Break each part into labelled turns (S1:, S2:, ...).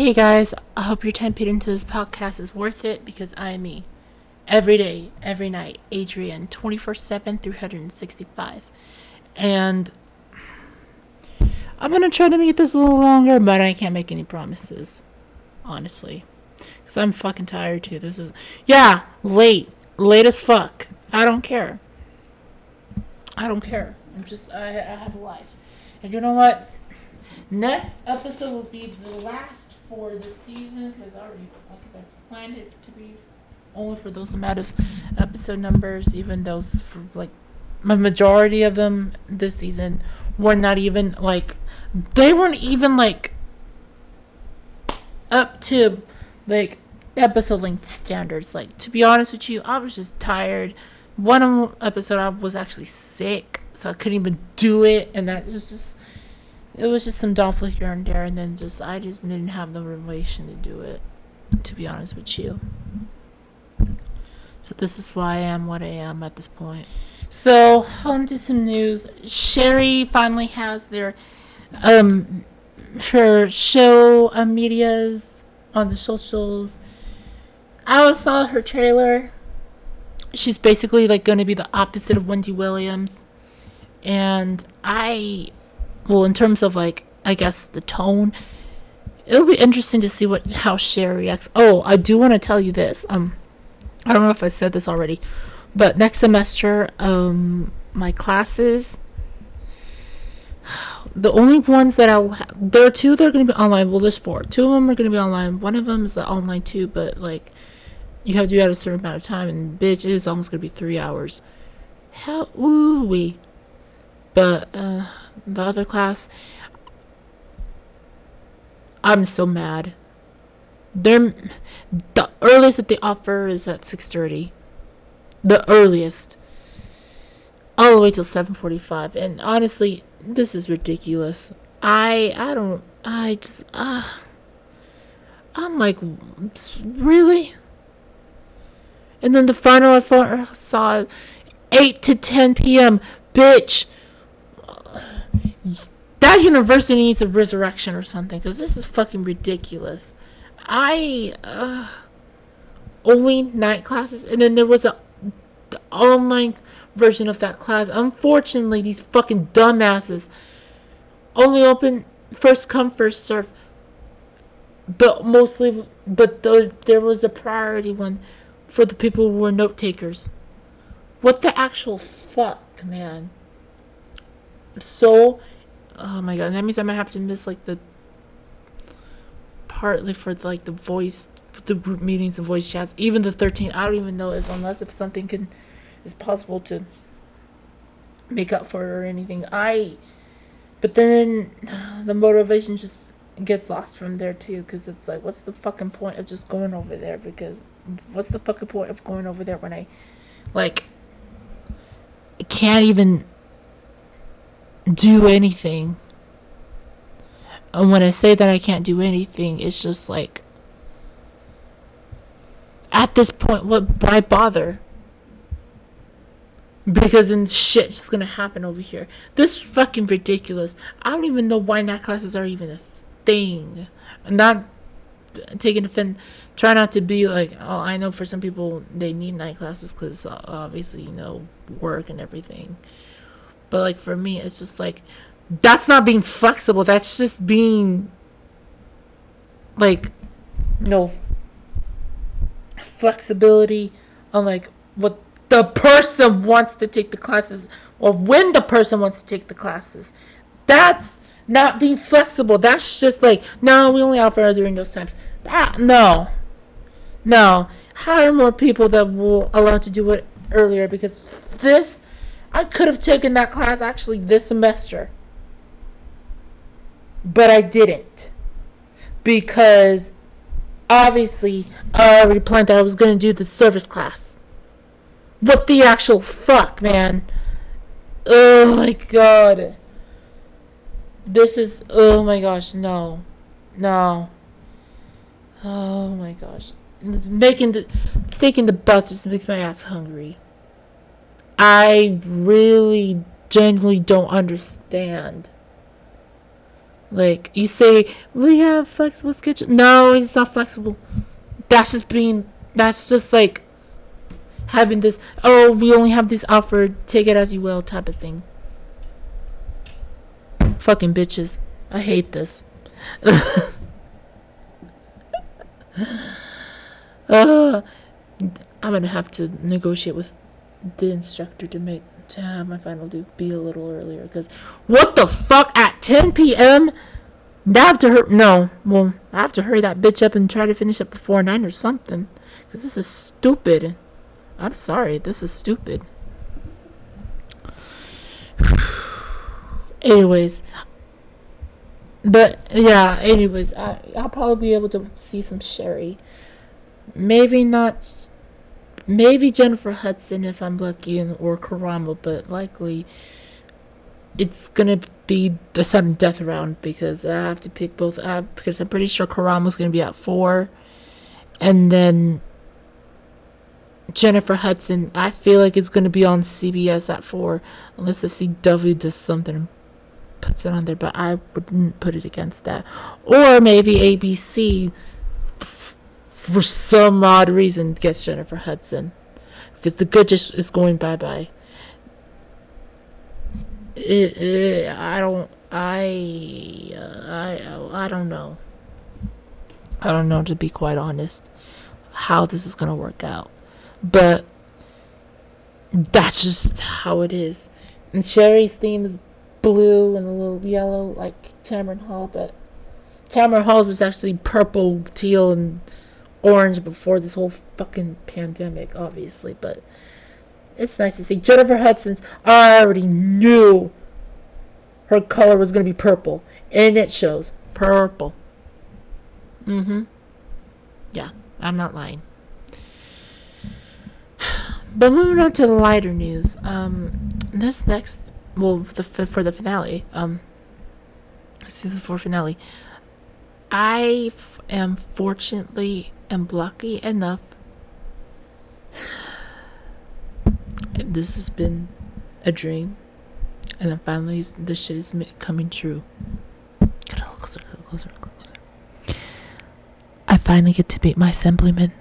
S1: Hey guys, I hope your time paid into this podcast is worth it because I am me. Every day, every night, Adrian, 24 7, 365. And I'm gonna try to make this a little longer, but I can't make any promises. Honestly. Because I'm fucking tired too. This is. Yeah, late. Late as fuck. I don't care. I don't care. I'm just. I, I have a life. And you know what? Next episode will be the last for the season because I already, like I planned it to be only for those amount of episode numbers, even those for like my majority of them this season were not even like they weren't even like up to like episode length standards. Like to be honest with you, I was just tired. One episode I was actually sick, so I couldn't even do it, and that just just it was just some downfall here and there, and then just I just didn't have the motivation to do it. To be honest with you. So this is why I am what I am at this point. So on to some news. Sherri finally has their um her show on medias on the socials. I also saw her trailer. She's basically like going to be the opposite of Wendy Williams, and I, well, in terms of like I guess the tone, it'll be interesting to see what how Sherri reacts. Oh, I do want to tell you this. Um, I don't know if I said this already, but next semester, um, my classes the only ones that I'll have, there are two that are going to be online. Well, there's four. Two of them are going to be online. One of them is online too, but like you have to do it at a certain amount of time, and bitch, it is almost going to be three hours. Hell, ooh wee. But uh, the other class, I'm so mad. They're the earliest that they offer is at six thirty. The earliest, all the way till seven forty-five, and honestly, this is ridiculous. I I don't I just uh I'm like really? And then the final I saw 8 to 10 p.m. Bitch. That university needs a resurrection or something because this is fucking ridiculous. I uh, only night classes, and then there was a the online version of that class. Unfortunately, these fucking dumbasses only open first come first serve. But mostly, but the, there was a priority one for the people who were note takers. What the actual fuck, man? So, oh my god, that means I might have to miss like the partly for like the voice, the group meetings, the voice chats, even the 13. I don't even know if unless if something can is possible to make up for it or anything. I, but then the motivation just gets lost from there too, because it's like, what's the fucking point of just going over there? Because what's the fucking point of going over there when I, like, can't even do anything? And when I say that I can't do anything, it's just like, at this point, what? Why bother? because then shit's gonna happen over here. This is fucking ridiculous. I don't even know why night classes are even a thing. Not taking offense. Try not to be like, oh, I know for some people they need night classes because uh, obviously you know work and everything. But like for me, it's just like that's not being flexible. That's just being like no flexibility on like what the person wants to take the classes or when the person wants to take the classes. That's not being flexible. That's just like, no, we only offer during those times. That, no. No. Hire more people that will allow to do it earlier because this, I could have taken that class actually this semester. But I didn't. Because obviously I already planned that I was going to do the service class. What the actual fuck, man? Oh my god. This is. Oh my gosh, no. No. Oh my gosh. Making the. Thinking the bus just makes my ass hungry. I really genuinely don't understand Like you say, we have flexible schedule. No, it's not flexible. That's just being. That's just like having this. Oh, we only have this offer. Take it as you will, type of thing. Fucking bitches. I hate this. uh, I'm gonna have to negotiate with the instructor to make to have my final due be a little earlier because what the fuck at 10 p.m. I have to hurry. No, well, I have to hurry that bitch up and try to finish up before nine or something. Cause this is stupid. I'm sorry, this is stupid. anyways, but yeah. Anyways, I I'll probably be able to see some Sherri. Maybe not maybe Jennifer Hudson if I'm lucky, or Karamo, but likely it's gonna be the sudden death round because I have to pick both up because I'm pretty sure Karamo's gonna be at four, and then Jennifer Hudson. I feel like it's gonna be on CBS at four unless if CW does something and puts it on there, but I wouldn't put it against that, or maybe ABC for some odd reason gets Jennifer Hudson because the Good Dish is going bye bye. I don't I uh, I I don't know. I don't know to be quite honest how this is gonna work out, but that's just how it is. And Sherri's theme is blue and a little yellow like Tamron Hall, but Tamron Hall was actually purple, teal, and orange before this whole fucking pandemic, obviously, but it's nice to see. Jennifer Hudson's, I already knew her color was going to be purple, and it shows. Purple. Mm hmm. Yeah, I'm not lying. But moving on to the lighter news, um, this next, well, the, for the finale, um, season four finale, I f- am fortunately am lucky enough. This has been a dream, and then finally this shit is coming true. Get a little closer, a little closer, a little closer. I finally get to meet my assemblyman.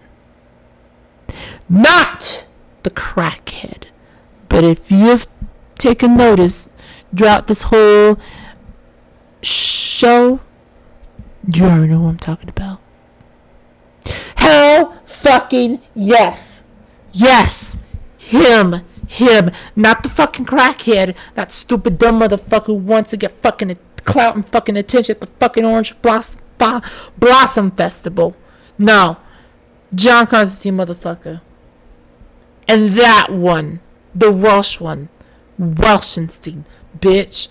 S1: Not the crackhead, but if you've taken notice throughout this whole show, you already know what I'm talking about. Hell fucking yes. Yes. Him. Him. Not the fucking crackhead. That stupid dumb motherfucker who wants to get fucking clout and fucking attention at the fucking Orange Blossom, Blossom Festival. No. John Constantine motherfucker. And that one. The Welsh one. Welshenstein. Bitch.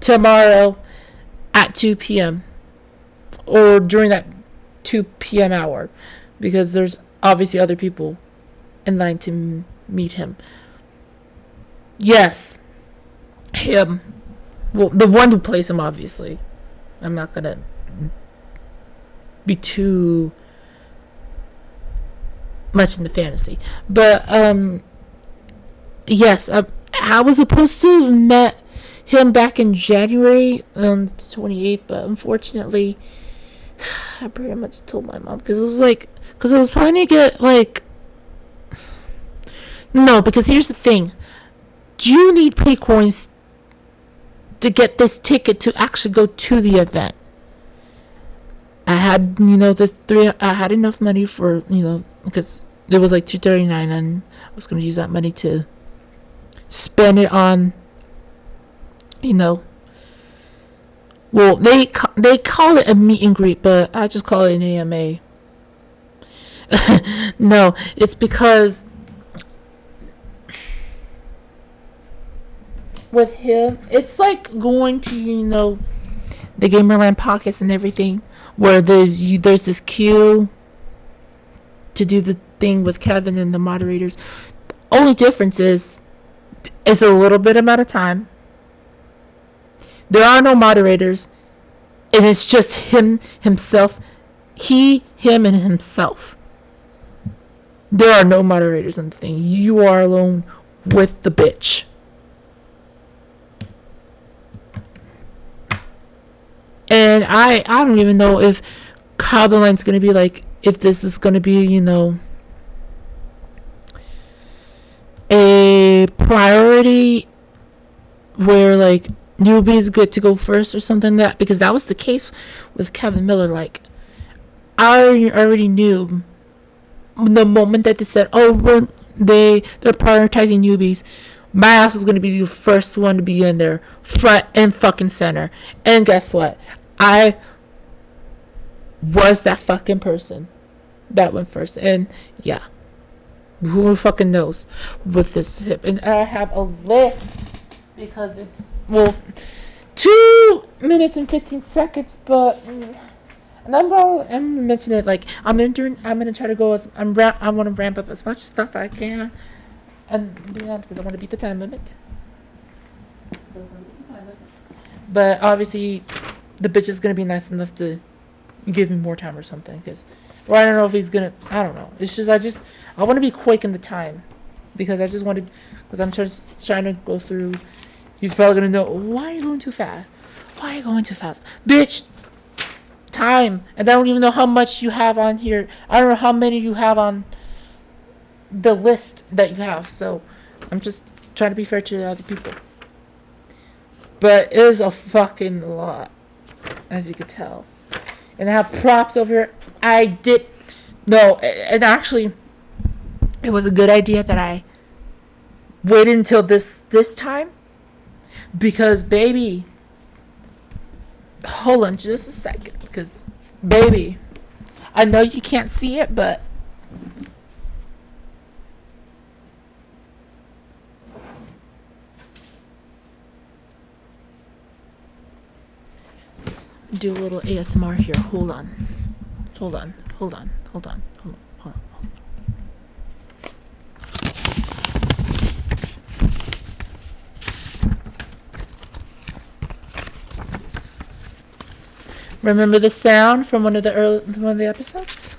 S1: Tomorrow at 2 p.m. Or during that 2 p.m. hour. Because there's obviously other people in line to m- meet him. Yes. Him. Well, the one who plays him, obviously. I'm not gonna be too much in the fantasy. But, um, yes, I, I was supposed to have met him back in January on the 28th, but unfortunately, I pretty much told my mom because it was like, because I was planning to get like, no, because here's the thing, do you need pay coins to get this ticket to actually go to the event? I had, you know, the three. I had enough money for, you know, because it was like two thirty nine, and I was gonna use that money to spend it on you know. Well, they they call it a meet and greet, but I just call it an AMA. no, it's because with him, it's like going to you know the Gamerland pockets and everything, where there's you there's this queue to do the thing with Kevin and the moderators. Only difference is it's a little bit amount of time there are no moderators. And it's just him, himself. He, him, and himself. There are no moderators on the thing. You are alone with the bitch. And I I don't even know if how the line's gonna be like if this is gonna be, you know, a priority where like newbies good to go first or something like that because that was the case with Kevin Miller. Like I already knew the moment that they said, "Oh, we're, they they're prioritizing newbies," my ass was gonna be the first one to be in there, front and fucking center. And guess what? I was that fucking person that went first. And yeah, who fucking knows with this hip? And I have a list because it's well, two minutes and fifteen seconds, but. And I'm gonna, mention it like I'm gonna do. I'm gonna try to go as I'm. Ra- I want to ramp up as much stuff I can, and beyond because I want to beat the time limit. But obviously, the bitch is gonna be nice enough to give me more time or something. Because, or I don't know if he's gonna. I don't know. It's just I just I want to be quick in the time, because I just wanted because I'm just trying to go through. He's probably gonna know why are you going too fast. Why are you going too fast, bitch? time and I don't even know how much you have on here. I don't know how many you have on the list that you have. So I'm just trying to be fair to the other people. But it is a fucking lot, as you could tell. And I have props over here. I did no, and actually, it was a good idea that I waited until this this time because baby hold on just a second because baby i know you can't see it but do a little asmr here. Hold on. Hold on. Hold on. Hold on hold on Remember the sound from one of the early one of the episodes?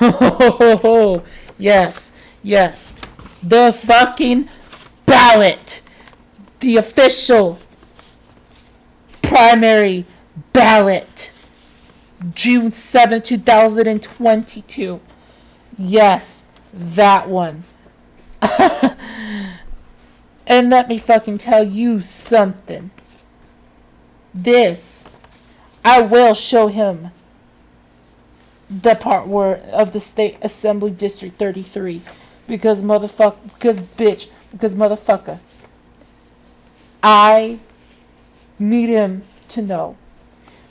S1: Oh, yes, yes. The fucking ballot. The official primary ballot. June 7, 2022. Yes, that one. And let me fucking tell you something. This, I will show him the part where of the state assembly district 33 because motherfucker because bitch because motherfucker. I need him to know.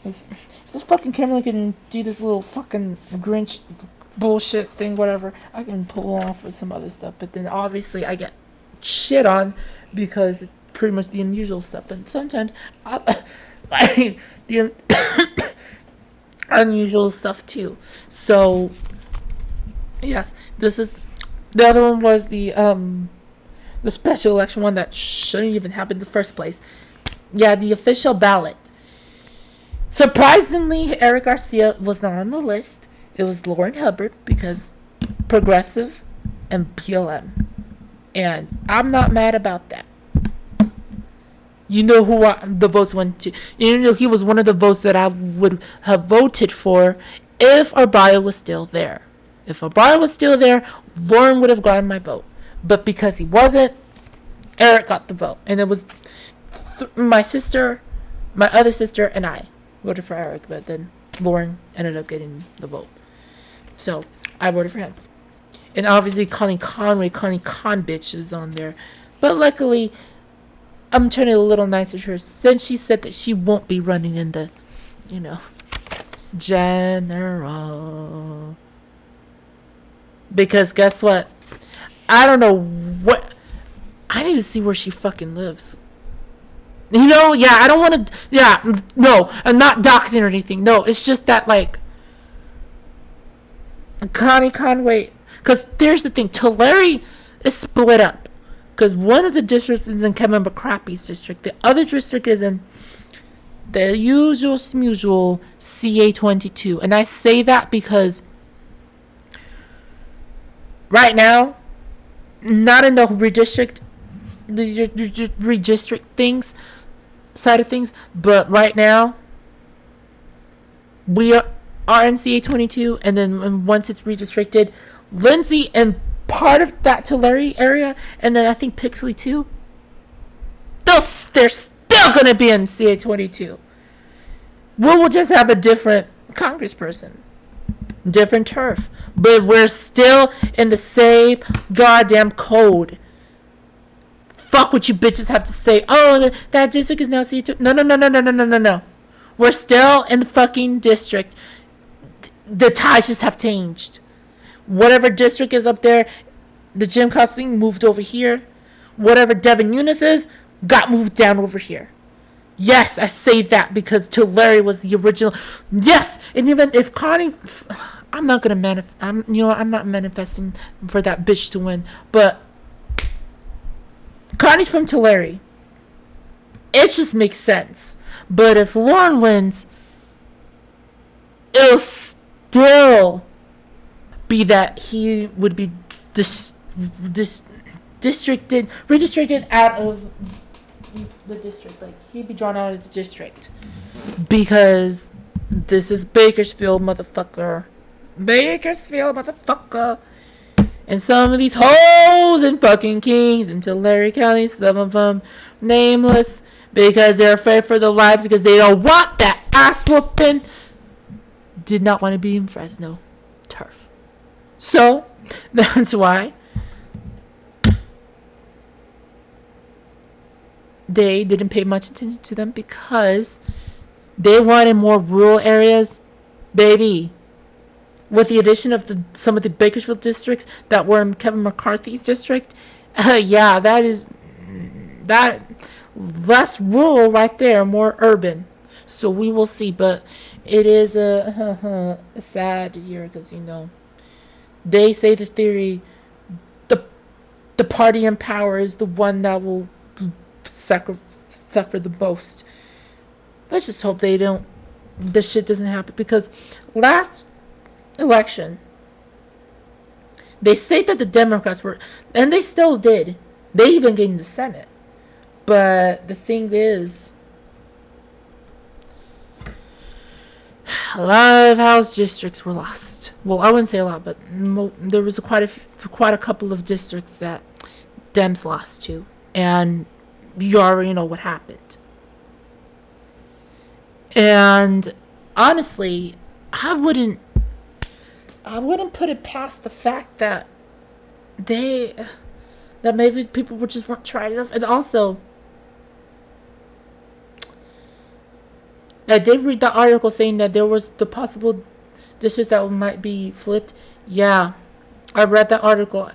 S1: This, this fucking camera can do this little fucking grinch bullshit thing whatever. I can pull off with some other stuff but then obviously i get shit on because pretty much the unusual stuff. And sometimes I, I the unusual stuff too. So yes, this is the other one was the um the special election one that shouldn't even happen in the first place. Yeah, the official ballot. Surprisingly, Eric Garcia was not on the list. It was Lourin Hubbard because progressive and BLM. And I'm not mad about that. You know who I, the votes went to. You know he was one of the votes that I would have voted for if Arballo was still there. If Arballo was still there, Lourin would have gotten my vote. But because he wasn't, Eric got the vote. And it was th- my sister, my other sister, and I voted for Eric. But then Lourin ended up getting the vote. So I voted for him. And obviously Connie Conway, Connie Con bitch is on there. But luckily, I'm turning a little nicer to her since she said that she won't be running in the, you know, general. Because guess what? I don't know what. I need to see where she fucking lives. You know, yeah, I don't want to. Yeah, no, I'm not doxing or anything. No, it's just that, like, Connie Conway because there's the thing, Tulare is split up. Because one of the districts is in Kevin McCrappy's district. The other district is in the usual smusual CA22. And I say that because right now, not in the redistrict, the redistrict things side of things. But right now, we are, are in CA 22, and then once it's redistricted, Lindsay and part of that Tulare area, and then I think Pixley too. They'll, they're still gonna be in CA 22. We will just have a different congressperson, different turf, but we're still in the same goddamn code. Fuck what you bitches have to say. Oh, that district is now CA2. No, no, no, no, no, no, no, no, no. We're still in the fucking district. The ties just have changed. Whatever district is up there, the Jim Costing moved over here. Whatever Devin Nunes is, got moved down over here. Yes, I say that because Tulare was the original. Yes, and even if Connie, I'm not gonna manifest. I'm you know I'm not manifesting for that bitch to win, but Connie's from Tulare. It just makes sense. But if Lourin wins, it'll still be that he would be dis, dis, districted, redistricted out of the district. Like he'd be drawn out of the district because this is Bakersfield, motherfucker. Bakersfield, motherfucker. And some of these hoes and fucking kings in Tulare County, some of them nameless because they're afraid for their lives because they don't want that ass whooping. Did not want to be in Fresno. So that's why they didn't pay much attention to them because they wanted more rural areas. Baby, with the addition of the some of the Bakersfield districts that were in Kevin McCarthy's district, uh, yeah, that is that less rural right there, more urban. So we will see, but it is a, a sad year because you know they say the theory the the party in power is the one that will suffer suffer the most. Let's just hope they don't. This shit doesn't happen because last election, they say that the Democrats were, and they still did. They even gained the Senate. But the thing is, a lot of House districts were lost. Well, I wouldn't say a lot, but mo- there was a quite a quite a couple of districts that Dems lost to, and you already know what happened. And honestly, I wouldn't I wouldn't put it past the fact that they that maybe people were just weren't trying enough and also I did read the article saying that there was the possible dishes that might be flipped. Yeah. I read that article.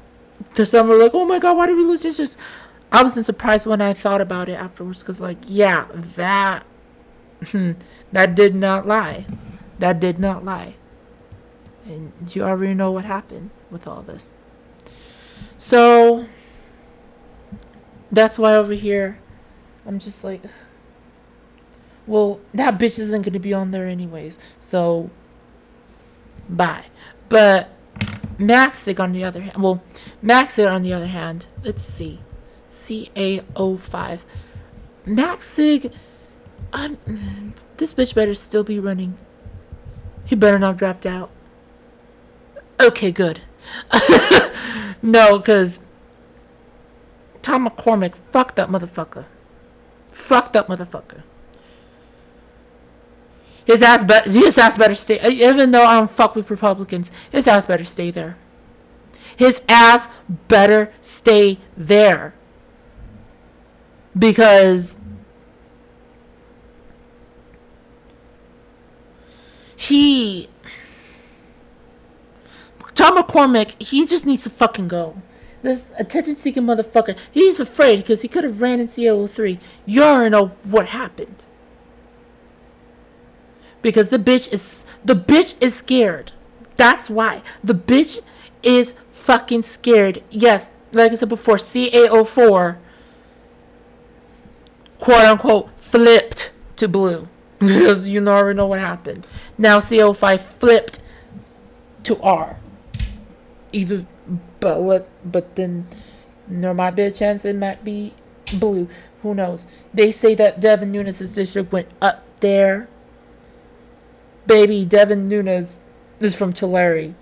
S1: Some were like, oh my god, why did we lose dishes? I wasn't surprised when I thought about it afterwards because, like, yeah, that hmm, that did not lie. That did not lie. And you already know what happened with all this. So that's why over here I'm just like well, that bitch isn't gonna be on there anyways. So bye. But Magsig on the other hand well Magsig on the other hand, let's see. CA05. Magsig I'm this bitch better still be running. He better not dropped out. Okay, good. no, because Tom McCormick, fuck that motherfucker. Fuck that motherfucker. His ass better. His ass better stay. Even though I don't fuck with Republicans, his ass better stay there. His ass better stay there. Because he Tom McCormick, he just needs to fucking go. This attention seeking motherfucker, he's afraid because he could have ran in CO3. You already know what happened. Because the bitch is the bitch is scared. That's why. The bitch is fucking scared. Yes, like I said before, CA04 quote unquote flipped to blue. because you already know what happened. Now CO5 flipped to R either but what but then there might be a chance it might be blue. Who knows? They say that Devin Nunes' district went up there. Baby, Devin Nunes is from Tulare.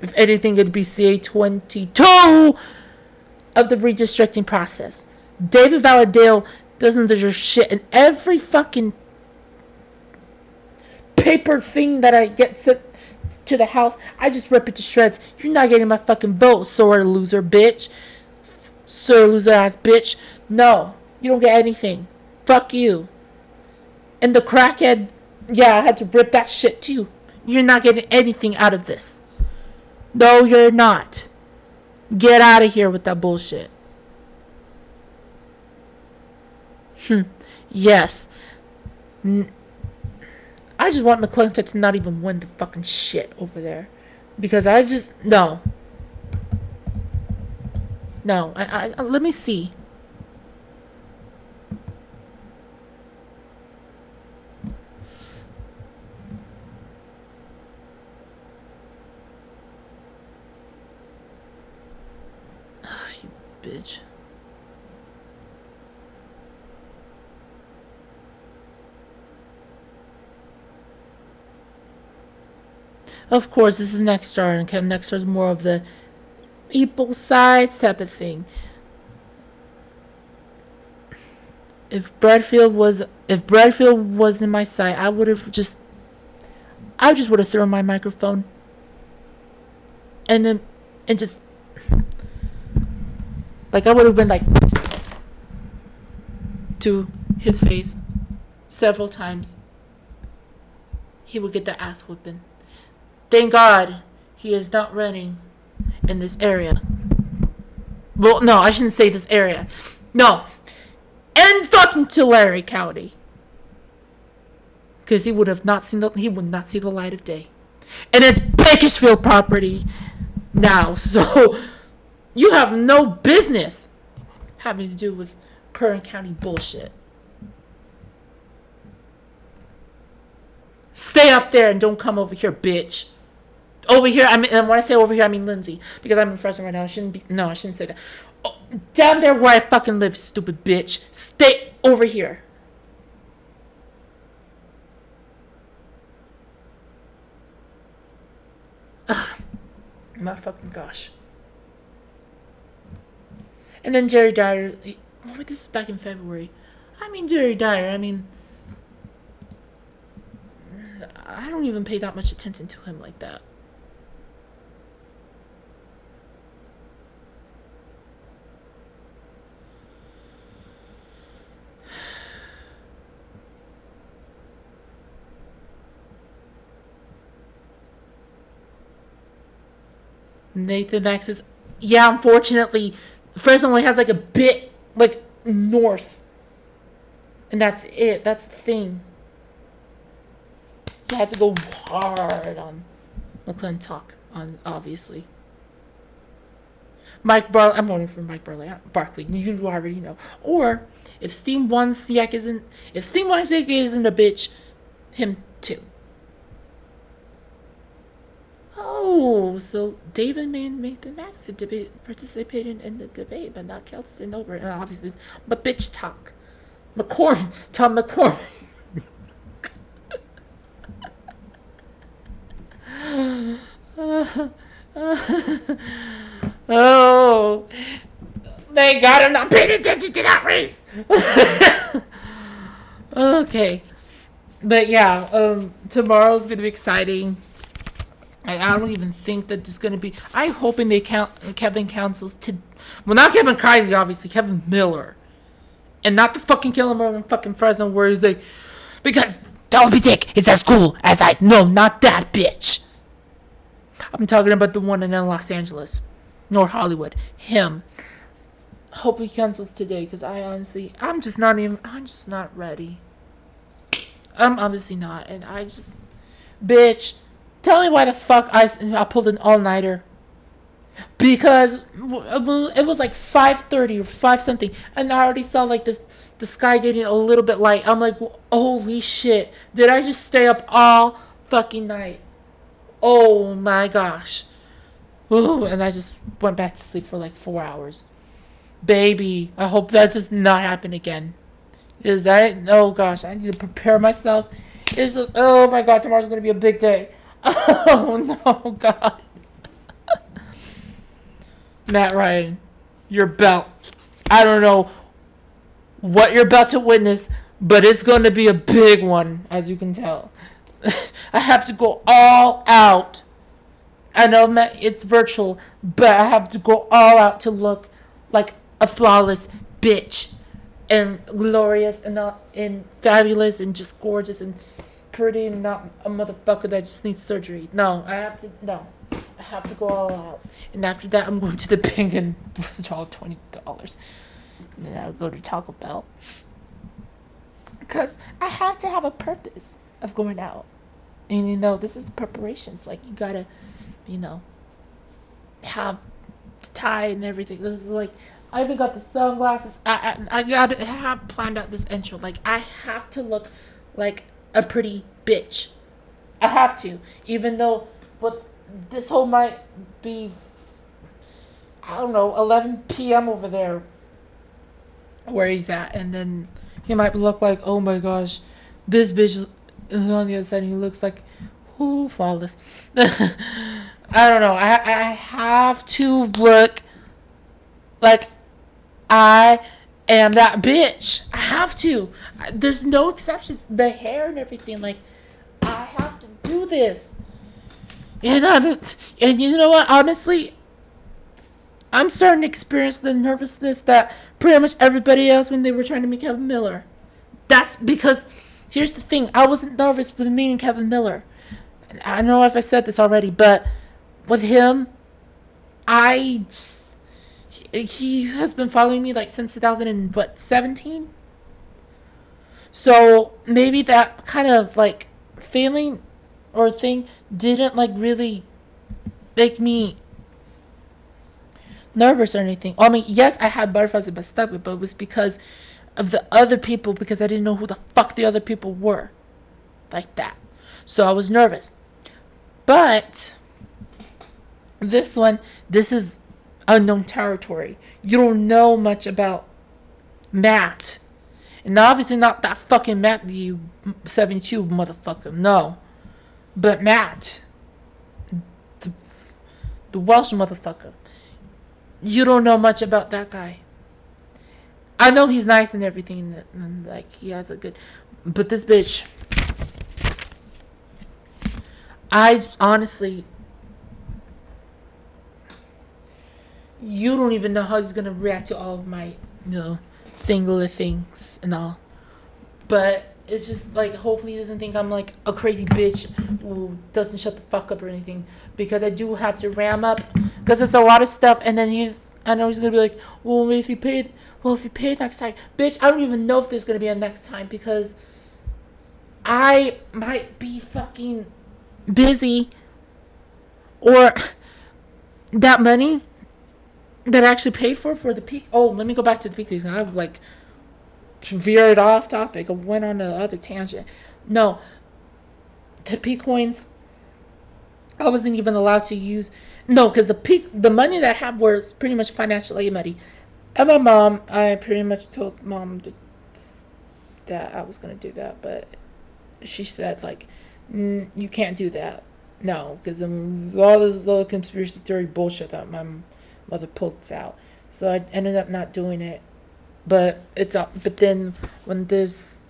S1: If anything, it'd be CA 22 of the redistricting process. David Valadao doesn't deserve shit. And every fucking paper thing that I get sent to the house, I just rip it to shreds. You're not getting my fucking vote, sore loser bitch. Sore loser ass bitch. No, you don't get anything. Fuck you. And the crackhead, yeah, I had to rip that shit too. You're not getting anything out of this. No, you're not. Get out of here with that bullshit. Hmm. Yes. N- I just want McClinton to not even win the fucking shit over there. Because I just. No. No. I, I, let me see. you Of course, this is Nexstar, and Kevin Nexstar is more of the equal sides type of thing. If Bradfield was if Bradfield was in my sight, I would have just I just would have thrown my microphone and then and just like I would have been like to his face several times. He would get the ass whooping. Thank God he is not running in this area. Well, no, I shouldn't say this area. No. And fucking Tulare County. Because he would have not seen the he would not see the light of day. And it's Bakersfield property now, so you have no business having to do with Kern County bullshit. Stay up there and don't come over here, bitch over here. I mean, when I say over here, I mean Lindsay because I'm in Fresno right now. I shouldn't be. No, I shouldn't say that. Oh, down there where I fucking live, stupid bitch. Stay over here. Ugh, my fucking gosh. And then Jerry Dyer. Oh, this is back in February. I mean, Jerry Dyer. I mean, I don't even pay that much attention to him like that. Nathan Max is, Yeah, unfortunately, Fresno only has like a bit like north, and that's it. That's the thing. He has to go hard on McClintock, on obviously. Mike Barley. I'm voting for Mike Barley. Uh, Barkley. You already know. Or if Steam Wozniak isn't, if Steam Wozniak isn't a bitch, him too. Oh, so David made Nathan Max to debate, participated in the debate, but not Kelsten Obert. And obviously, but bitch talk. McCorm, Tom McCorm. oh, thank God I'm not paying attention to that race. okay, but yeah, um, tomorrow's gonna be exciting. And I don't even think that there's going to be. I'm hoping they count Kevin counsels to, well, not Kevin Kiley, obviously, Kevin Miller, and not the fucking Killer Miller in fucking Fresno, where he's like, because Toby Dick is as cool as I. No, not that bitch. I'm talking about the one in Los Angeles, North Hollywood. Him. Hope he cancels today, because I honestly, I'm just not even. I'm just not ready. I'm obviously not, and I just, bitch. Tell me why the fuck I, I pulled an all nighter. Because it was like 5:30 or 5 something, and I already saw like this the sky getting a little bit light. I'm like, holy shit! Did I just stay up all fucking night? Oh my gosh! Ooh, and I just went back to sleep for like four hours. baby, I hope that does not happen again. Is that oh gosh, I need to prepare myself. It's just oh my god, tomorrow's gonna be a big day. Oh no, God. Matt Ryan, your belt. I don't know what you're about to witness, but it's going to be a big one, as you can tell. I have to go all out. I know Matt, it's virtual, but I have to go all out to look like a flawless bitch and glorious and and fabulous and just gorgeous and pretty not a motherfucker that just needs surgery. No, I have to no. I have to go all out. And after that I'm going to the bank and withdraw twenty dollars. And then I'll go to Taco Bell. Because I have to have a purpose of going out. And you know, this is the preparations. Like you gotta, you know, have the tie and everything. This is like I even got the sunglasses. I, I I gotta have planned out this intro. Like I have to look like a pretty bitch. I have to, even though what this whole might be. I don't know, 11 p.m. over there, where he's at, and then he might look like, oh my gosh, this bitch is on the other side. And he looks like, who flawless. I don't know. I I have to look like I am that bitch. I have to. There's no exceptions. The hair and everything. Like, I have to do this. And I'm, and you know what? Honestly, I'm starting to experience the nervousness that pretty much everybody else when they were trying to meet Kevin Miller. That's because here's the thing: I wasn't nervous with meeting Kevin Miller. I don't know if I said this already, but with him, I just, he has been following me like since 2000 and what 17 so maybe that kind of like feeling or thing didn't like really make me nervous or anything i mean yes i had butterflies in my stomach but it was because of the other people because i didn't know who the fuck the other people were like that so i was nervous but this one this is unknown territory. You don't know much about Matt. And obviously not that fucking Matt, Matthew 72 motherfucker. No. But Matt. The, the Welsh motherfucker. You don't know much about that guy. I know he's nice and everything. And like, he has a good. But this bitch. I just honestly you don't even know how he's gonna react to all of my, you know, thingler things and all. But it's just like hopefully he doesn't think I'm like a crazy bitch who doesn't shut the fuck up or anything because I do have to ram up because it's a lot of stuff and then he's I know he's gonna be like, well if you paid well if you pay next time, bitch I don't even know if there's gonna be a next time because I might be fucking busy or that money that I actually paid for for the peak. Oh, let me go back to the peak things. I like veered off topic. I went on the other tangent. No, the peak coins. I wasn't even allowed to use no because the peak the money that I had was pretty much financial aid money. And my mom, I pretty much told mom to, that I was gonna do that, but she said like, you can't do that. No, because all this little conspiracy theory bullshit that my mother pulled out. So I ended up not doing it. But it's up. But then when there's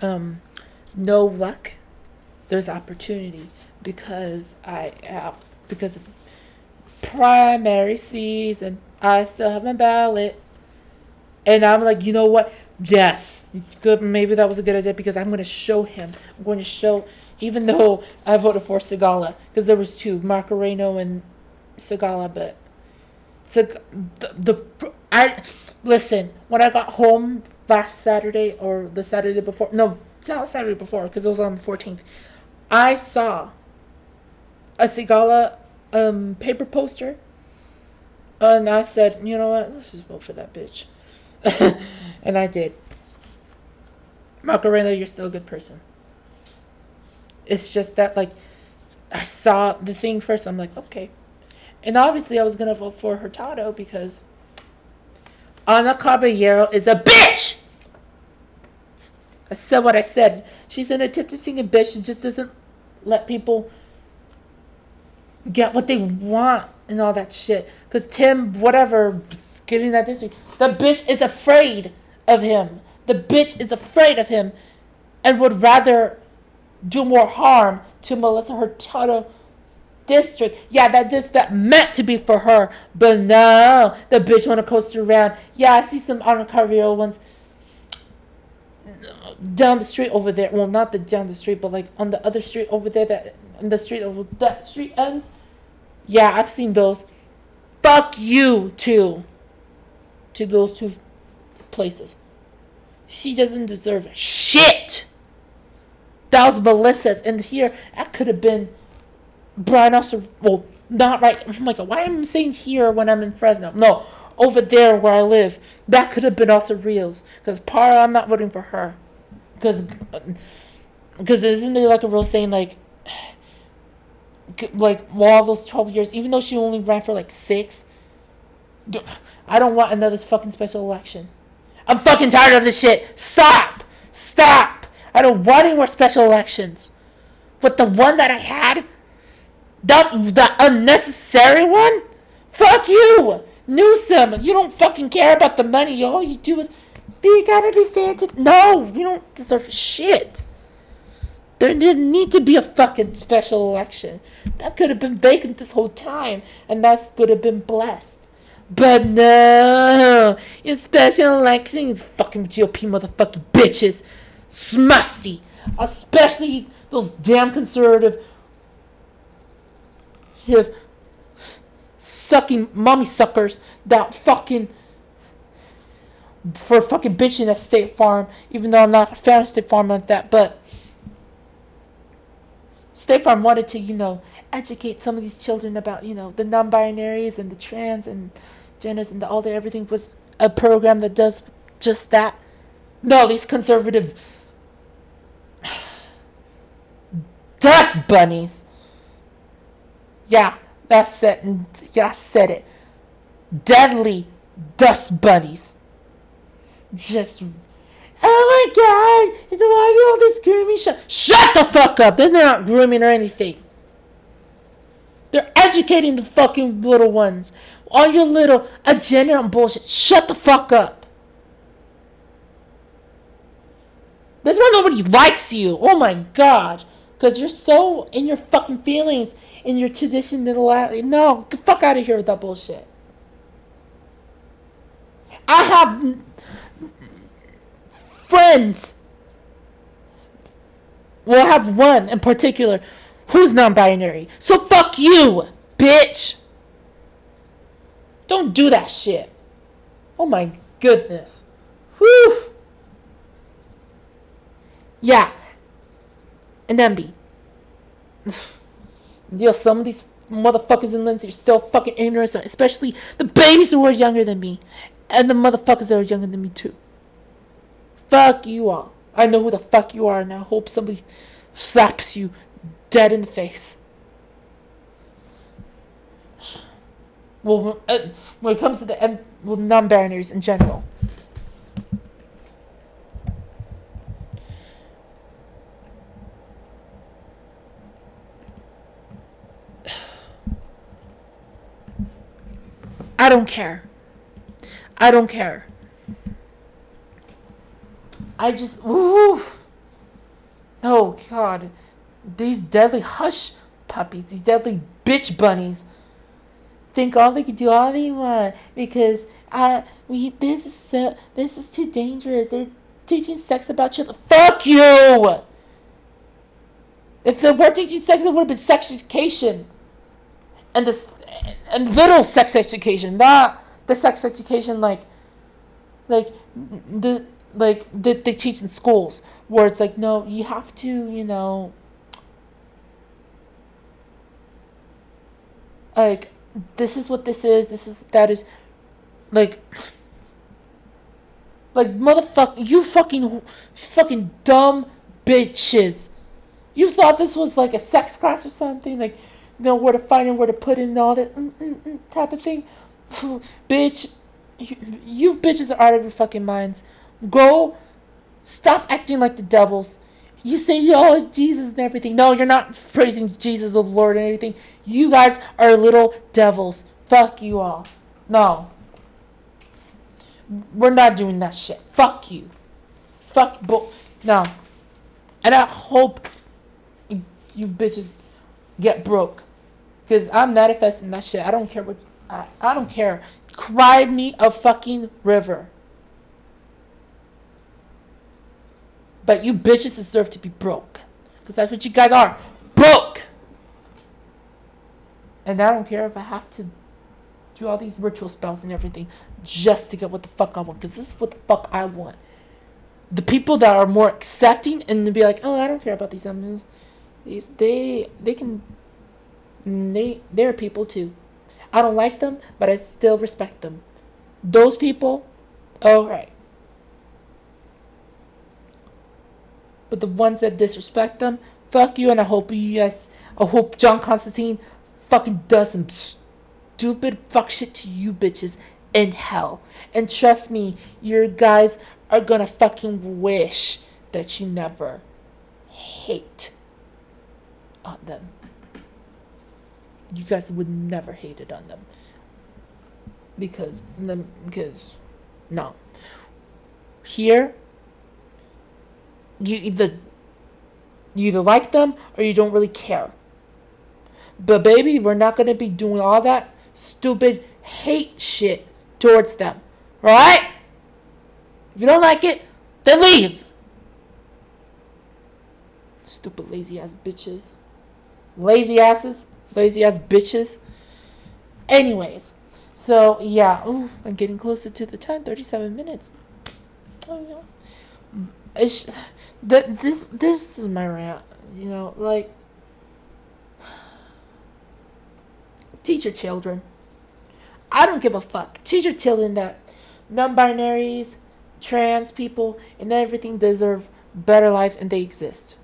S1: um no luck, there's opportunity because I have because it's primary season. I still have my ballot. And I'm like, you know what? Yes, good. Maybe that was a good idea because I'm going to show him. I'm going to show, even though I voted for Sigala because there was two, Macareno and Sigala, but so the, the I listen when I got home last Saturday or the Saturday before. No, not Saturday before because it was on the fourteenth. I saw a Sigala um, paper poster, and I said, you know what, let's just vote for that bitch, and I did. Macarena, you're still a good person. It's just that like I saw the thing first. I'm like, okay, And obviously, I was gonna vote for Hurtado because Anna Caballero is a bitch. I said what I said. She's an attention-seeking bitch. She just doesn't let people get what they want and all that shit. Because Tim, whatever, getting that district, the bitch is afraid of him. The bitch is afraid of him and would rather do more harm to Melissa Hurtado district. Yeah, that just that meant to be for her, but no, the bitch wanna coast around. Yeah, I see some Anna Caballero ones down the street over there. Well, not the down the street, but like on the other street over there. That on the street over that street ends. Yeah, I've seen those. Fuck you too. To those two places. She doesn't deserve shit. That was Melissa's, and here that could have been Brian also. Well, not right. My god, why am I saying here when I'm in Fresno? No, over there where I live. That could have been also Rios. Because Parra, I'm not voting for her. Because, because uh, isn't there like a real saying like, like all those twelve years, even though she only ran for like six. I don't want another fucking special election. I'm fucking tired of this shit. Stop! Stop! I don't want any more special elections. But the one that I had, that the unnecessary one, fuck you! Newsom, you don't fucking care about the money. All you do is, be gotta be fancy. No, you don't deserve shit. There didn't need to be a fucking special election. That could have been vacant this whole time, and that would have been blessed. But no, your special election is fucking GOP motherfucking bitches. Smusty. Especially those damn conservative sucking mommy suckers that fucking for fucking bitching at State Farm, even though I'm not a fan of State Farm like that, but State Farm wanted to, you know, educate some of these children about, you know, the non-binaries and the trans and genders and the, all the everything was a program that does just that. No, these conservative dust bunnies. Yeah, that's it. Yeah, I said it. Deadly dust bunnies. Just, oh my god, it's why all this grooming shit. Shut the fuck up! They're not grooming or anything. They're educating the fucking little ones. All your little agenda and bullshit. Shut the fuck up. That's why nobody likes you. Oh my god. Because you're so in your fucking feelings, in your tradition. No, get the fuck out of here with that bullshit. I have friends. Well, I have one in particular who's non binary. So fuck you, bitch. Don't do that shit. Oh my goodness. Whew. Yeah, and Emby. Yo, some of these motherfuckers in Lindsay are still fucking ignorant, especially the babies who are younger than me. And the motherfuckers that are younger than me too. Fuck you all. I know who the fuck you are and I hope somebody slaps you dead in the face. Well, uh, when it comes to the non-binaries in general, I don't care. I don't care. I just ooh. Oh god. These deadly hush puppies, these deadly bitch bunnies think all they can do all they want because uh we this is so this is too dangerous. They're teaching sex about children. Fuck you! If they were teaching sex, it would have been sex education. And this and little sex education, not the sex education like like the like that they teach in schools where it's like no you have to you know like this is what this is this is that is like like motherfucker you fucking fucking dumb bitches. You thought this was like a sex class or something like know where to find and where to put it and all that mm, mm, mm, type of thing. Bitch, you, you bitches are out of your fucking minds. Go, stop acting like the devils. You say, yo, Jesus and everything. No, you're not praising Jesus, or the Lord, and everything. You guys are little devils. Fuck you all. No. We're not doing that shit. Fuck you. Fuck bo- No. And I hope you bitches get broke. Because I'm manifesting that shit. I don't care what. I, I don't care. Cry me a fucking river. But you bitches deserve to be broke. Because that's what you guys are. Broke! And I don't care if I have to do all these ritual spells and everything just to get what the fuck I want. Because this is what the fuck I want. The people that are more accepting and to be like, oh, I don't care about these animals. These they they can they they're people too. I don't like them, but I still respect them. Those people, alright. But the ones that disrespect them, fuck you, and I hope you guys, I hope John Constantine fucking does some stupid fuck shit to you bitches in hell. And trust me, your guys are gonna fucking wish that you never hate on them. You guys would never hate it on them. Because, because, no. Here, you either you either like them or you don't really care. But baby, we're not gonna be doing all that stupid hate shit towards them. Alright? If you don't like it, then leave. Stupid lazy ass bitches. Lazy asses. Lazy ass bitches. Anyways. So yeah. Ooh, I'm getting closer to the time. 37 minutes. Oh yeah. It's that this this is my rant. You know, like teach your children. I don't give a fuck. Teach your children that non-binaries, trans people, and everything deserve better lives, and they exist.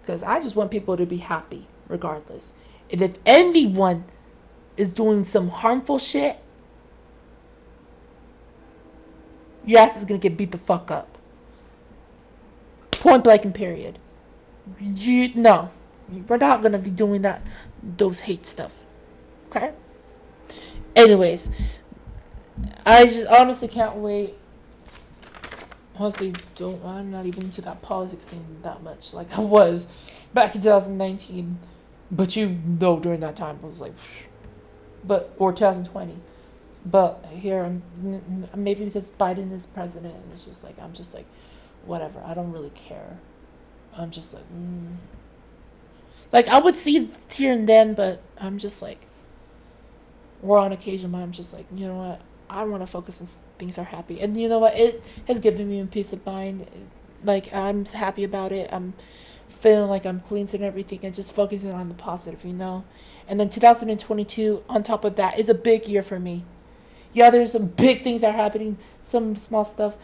S1: Because I just want people to be happy, regardless. And if anyone is doing some harmful shit, your ass is gonna get beat the fuck up. Point blank and period. You no, we're not gonna be doing that. Those hate stuff. Okay. Anyways, I just honestly can't wait. Honestly, don't. I'm not even into that politics thing that much. Like I was back in 2019, but you know during that time I was like, but or 2020. But here, I'm, maybe because Biden is president, and it's just like I'm just like, whatever. I don't really care. I'm just like, mm. like I would see here and then, but I'm just like, or on occasion, but I'm just like, you know what? I want to focus on things that are happy, and you know what? It has given me a peace of mind. Like I'm happy about it. I'm feeling like I'm cleansed and everything, and just focusing on the positive, you know. And then 2022, on top of that, is a big year for me. Yeah, there's some big things that are happening, some small stuff.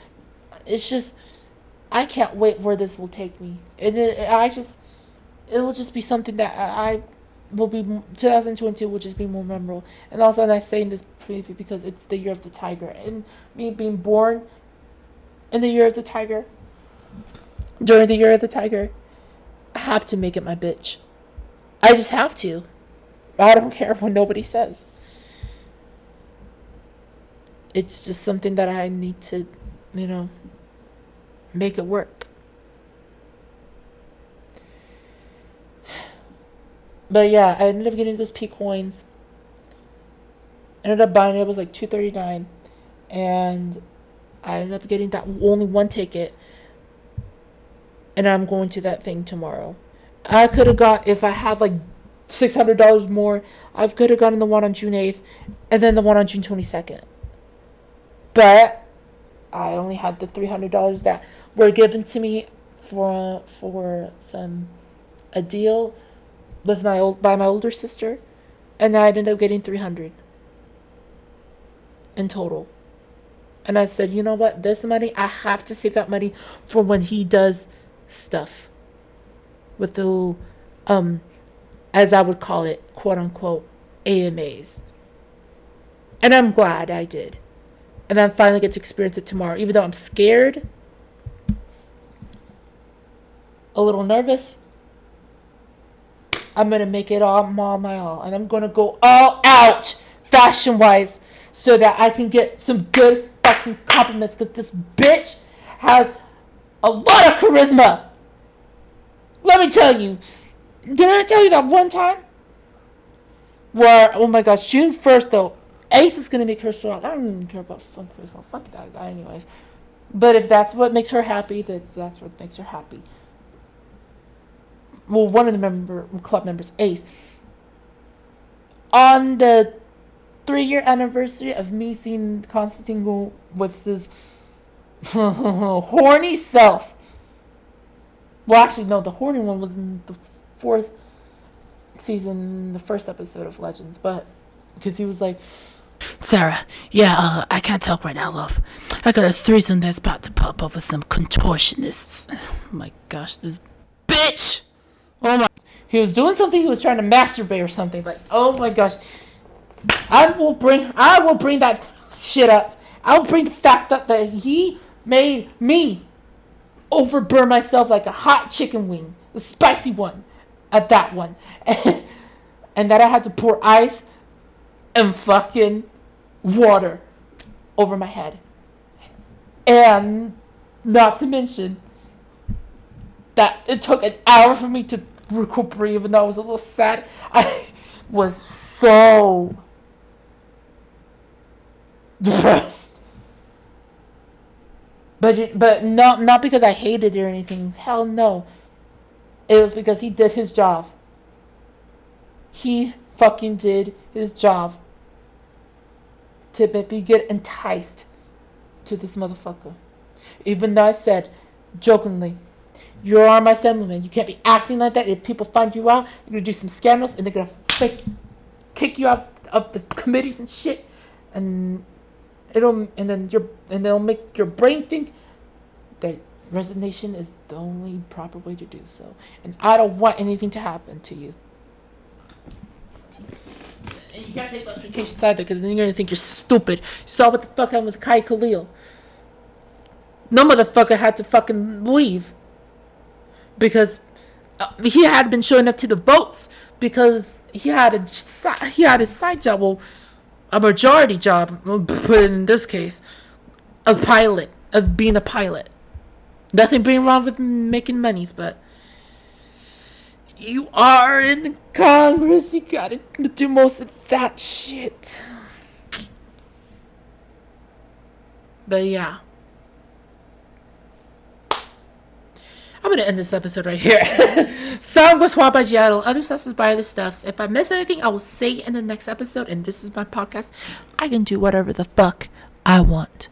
S1: It's just I can't wait where this will take me. And it, I just, it will just be something that I, will be 2022 will just be more memorable. And also, and I'm saying this because it's the year of the tiger, and me being born in the year of the tiger, during the year of the tiger, I have to make it my bitch. I just have to. I don't care what nobody says. It's just something that I need to, you know, make it work. But yeah, I ended up getting those P coins. Ended up buying it, it was like two thirty nine, and I ended up getting that only one ticket. And I'm going to that thing tomorrow. I could have got if I had like six hundred dollars more. I could have gotten the one on June eighth, and then the one on June twenty second. But I only had the three hundred dollars that were given to me for for some a deal with my old by my older sister, and I ended up getting three hundred in total. And I said, you know what, this money I have to save that money for when he does stuff with the um as I would call it, quote unquote, AMAs. And I'm glad I did. And then finally get to experience it tomorrow, even though I'm scared, a little nervous. I'm gonna make it all my all, and I'm gonna go all out fashion wise so that I can get some good fucking compliments because this bitch has a lot of charisma. Let me tell you. Did I tell you that one time? Where, oh my gosh, June 1st though, Ace is gonna make her strong. I don't even care about fun charisma. Fuck that guy, anyways. But if that's what makes her happy, that's that's what makes her happy. Well, one of the member club members, Ace, on the three year anniversary of me seeing Constantine with his horny self. Well, actually, no, the horny one was in the fourth season, the first episode of Legends, but because he was like,
S2: Sarah, yeah, uh, I can't talk right now, love. I got a threesome that's about to pop up with some contortionists. Oh my gosh, this bitch!
S1: Oh my. He was doing something, he was trying to masturbate or something. Like, oh my gosh. I will bring I will bring that shit up. I'll bring the fact up that he made me overburn myself like a hot chicken wing, a spicy one, at that one, and, and that I had to pour ice and fucking water over my head, and not to mention that it took an hour for me to recuperate, even though I was a little sad. I was so depressed. But but not not because I hated it or anything. Hell no. It was because he did his job. He fucking did his job to maybe get enticed to this motherfucker. Even though I said jokingly, you are my assemblyman. You can't be acting like that. If people find you out, you're gonna do some scandals and they're gonna fake, kick you out of the committees and shit. And it'll and then your and they'll make your brain think that resignation is the only proper way to do so. And I don't want anything to happen to you. And you can't take those vacations either because then you're gonna think you're stupid. You saw what the fuck happened with Kai Khalil. No motherfucker had to fucking leave because uh, he had been showing up to the votes because he had a he had a side job. Well, a majority job, but in this case, a pilot, of being a pilot. Nothing being wrong with making monies, but you are in the Congress. You gotta do most of that shit. But yeah. I'm gonna end this episode right here. Song was Swap by Giotto. Other stuff is by other stuffs. If I miss anything, I will say in the next episode. And this is my podcast. I can do whatever the fuck I want.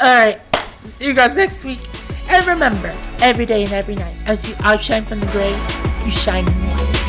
S1: Alright. See you guys next week. And remember, every day and every night, as you outshine from the gray, you shine in the light.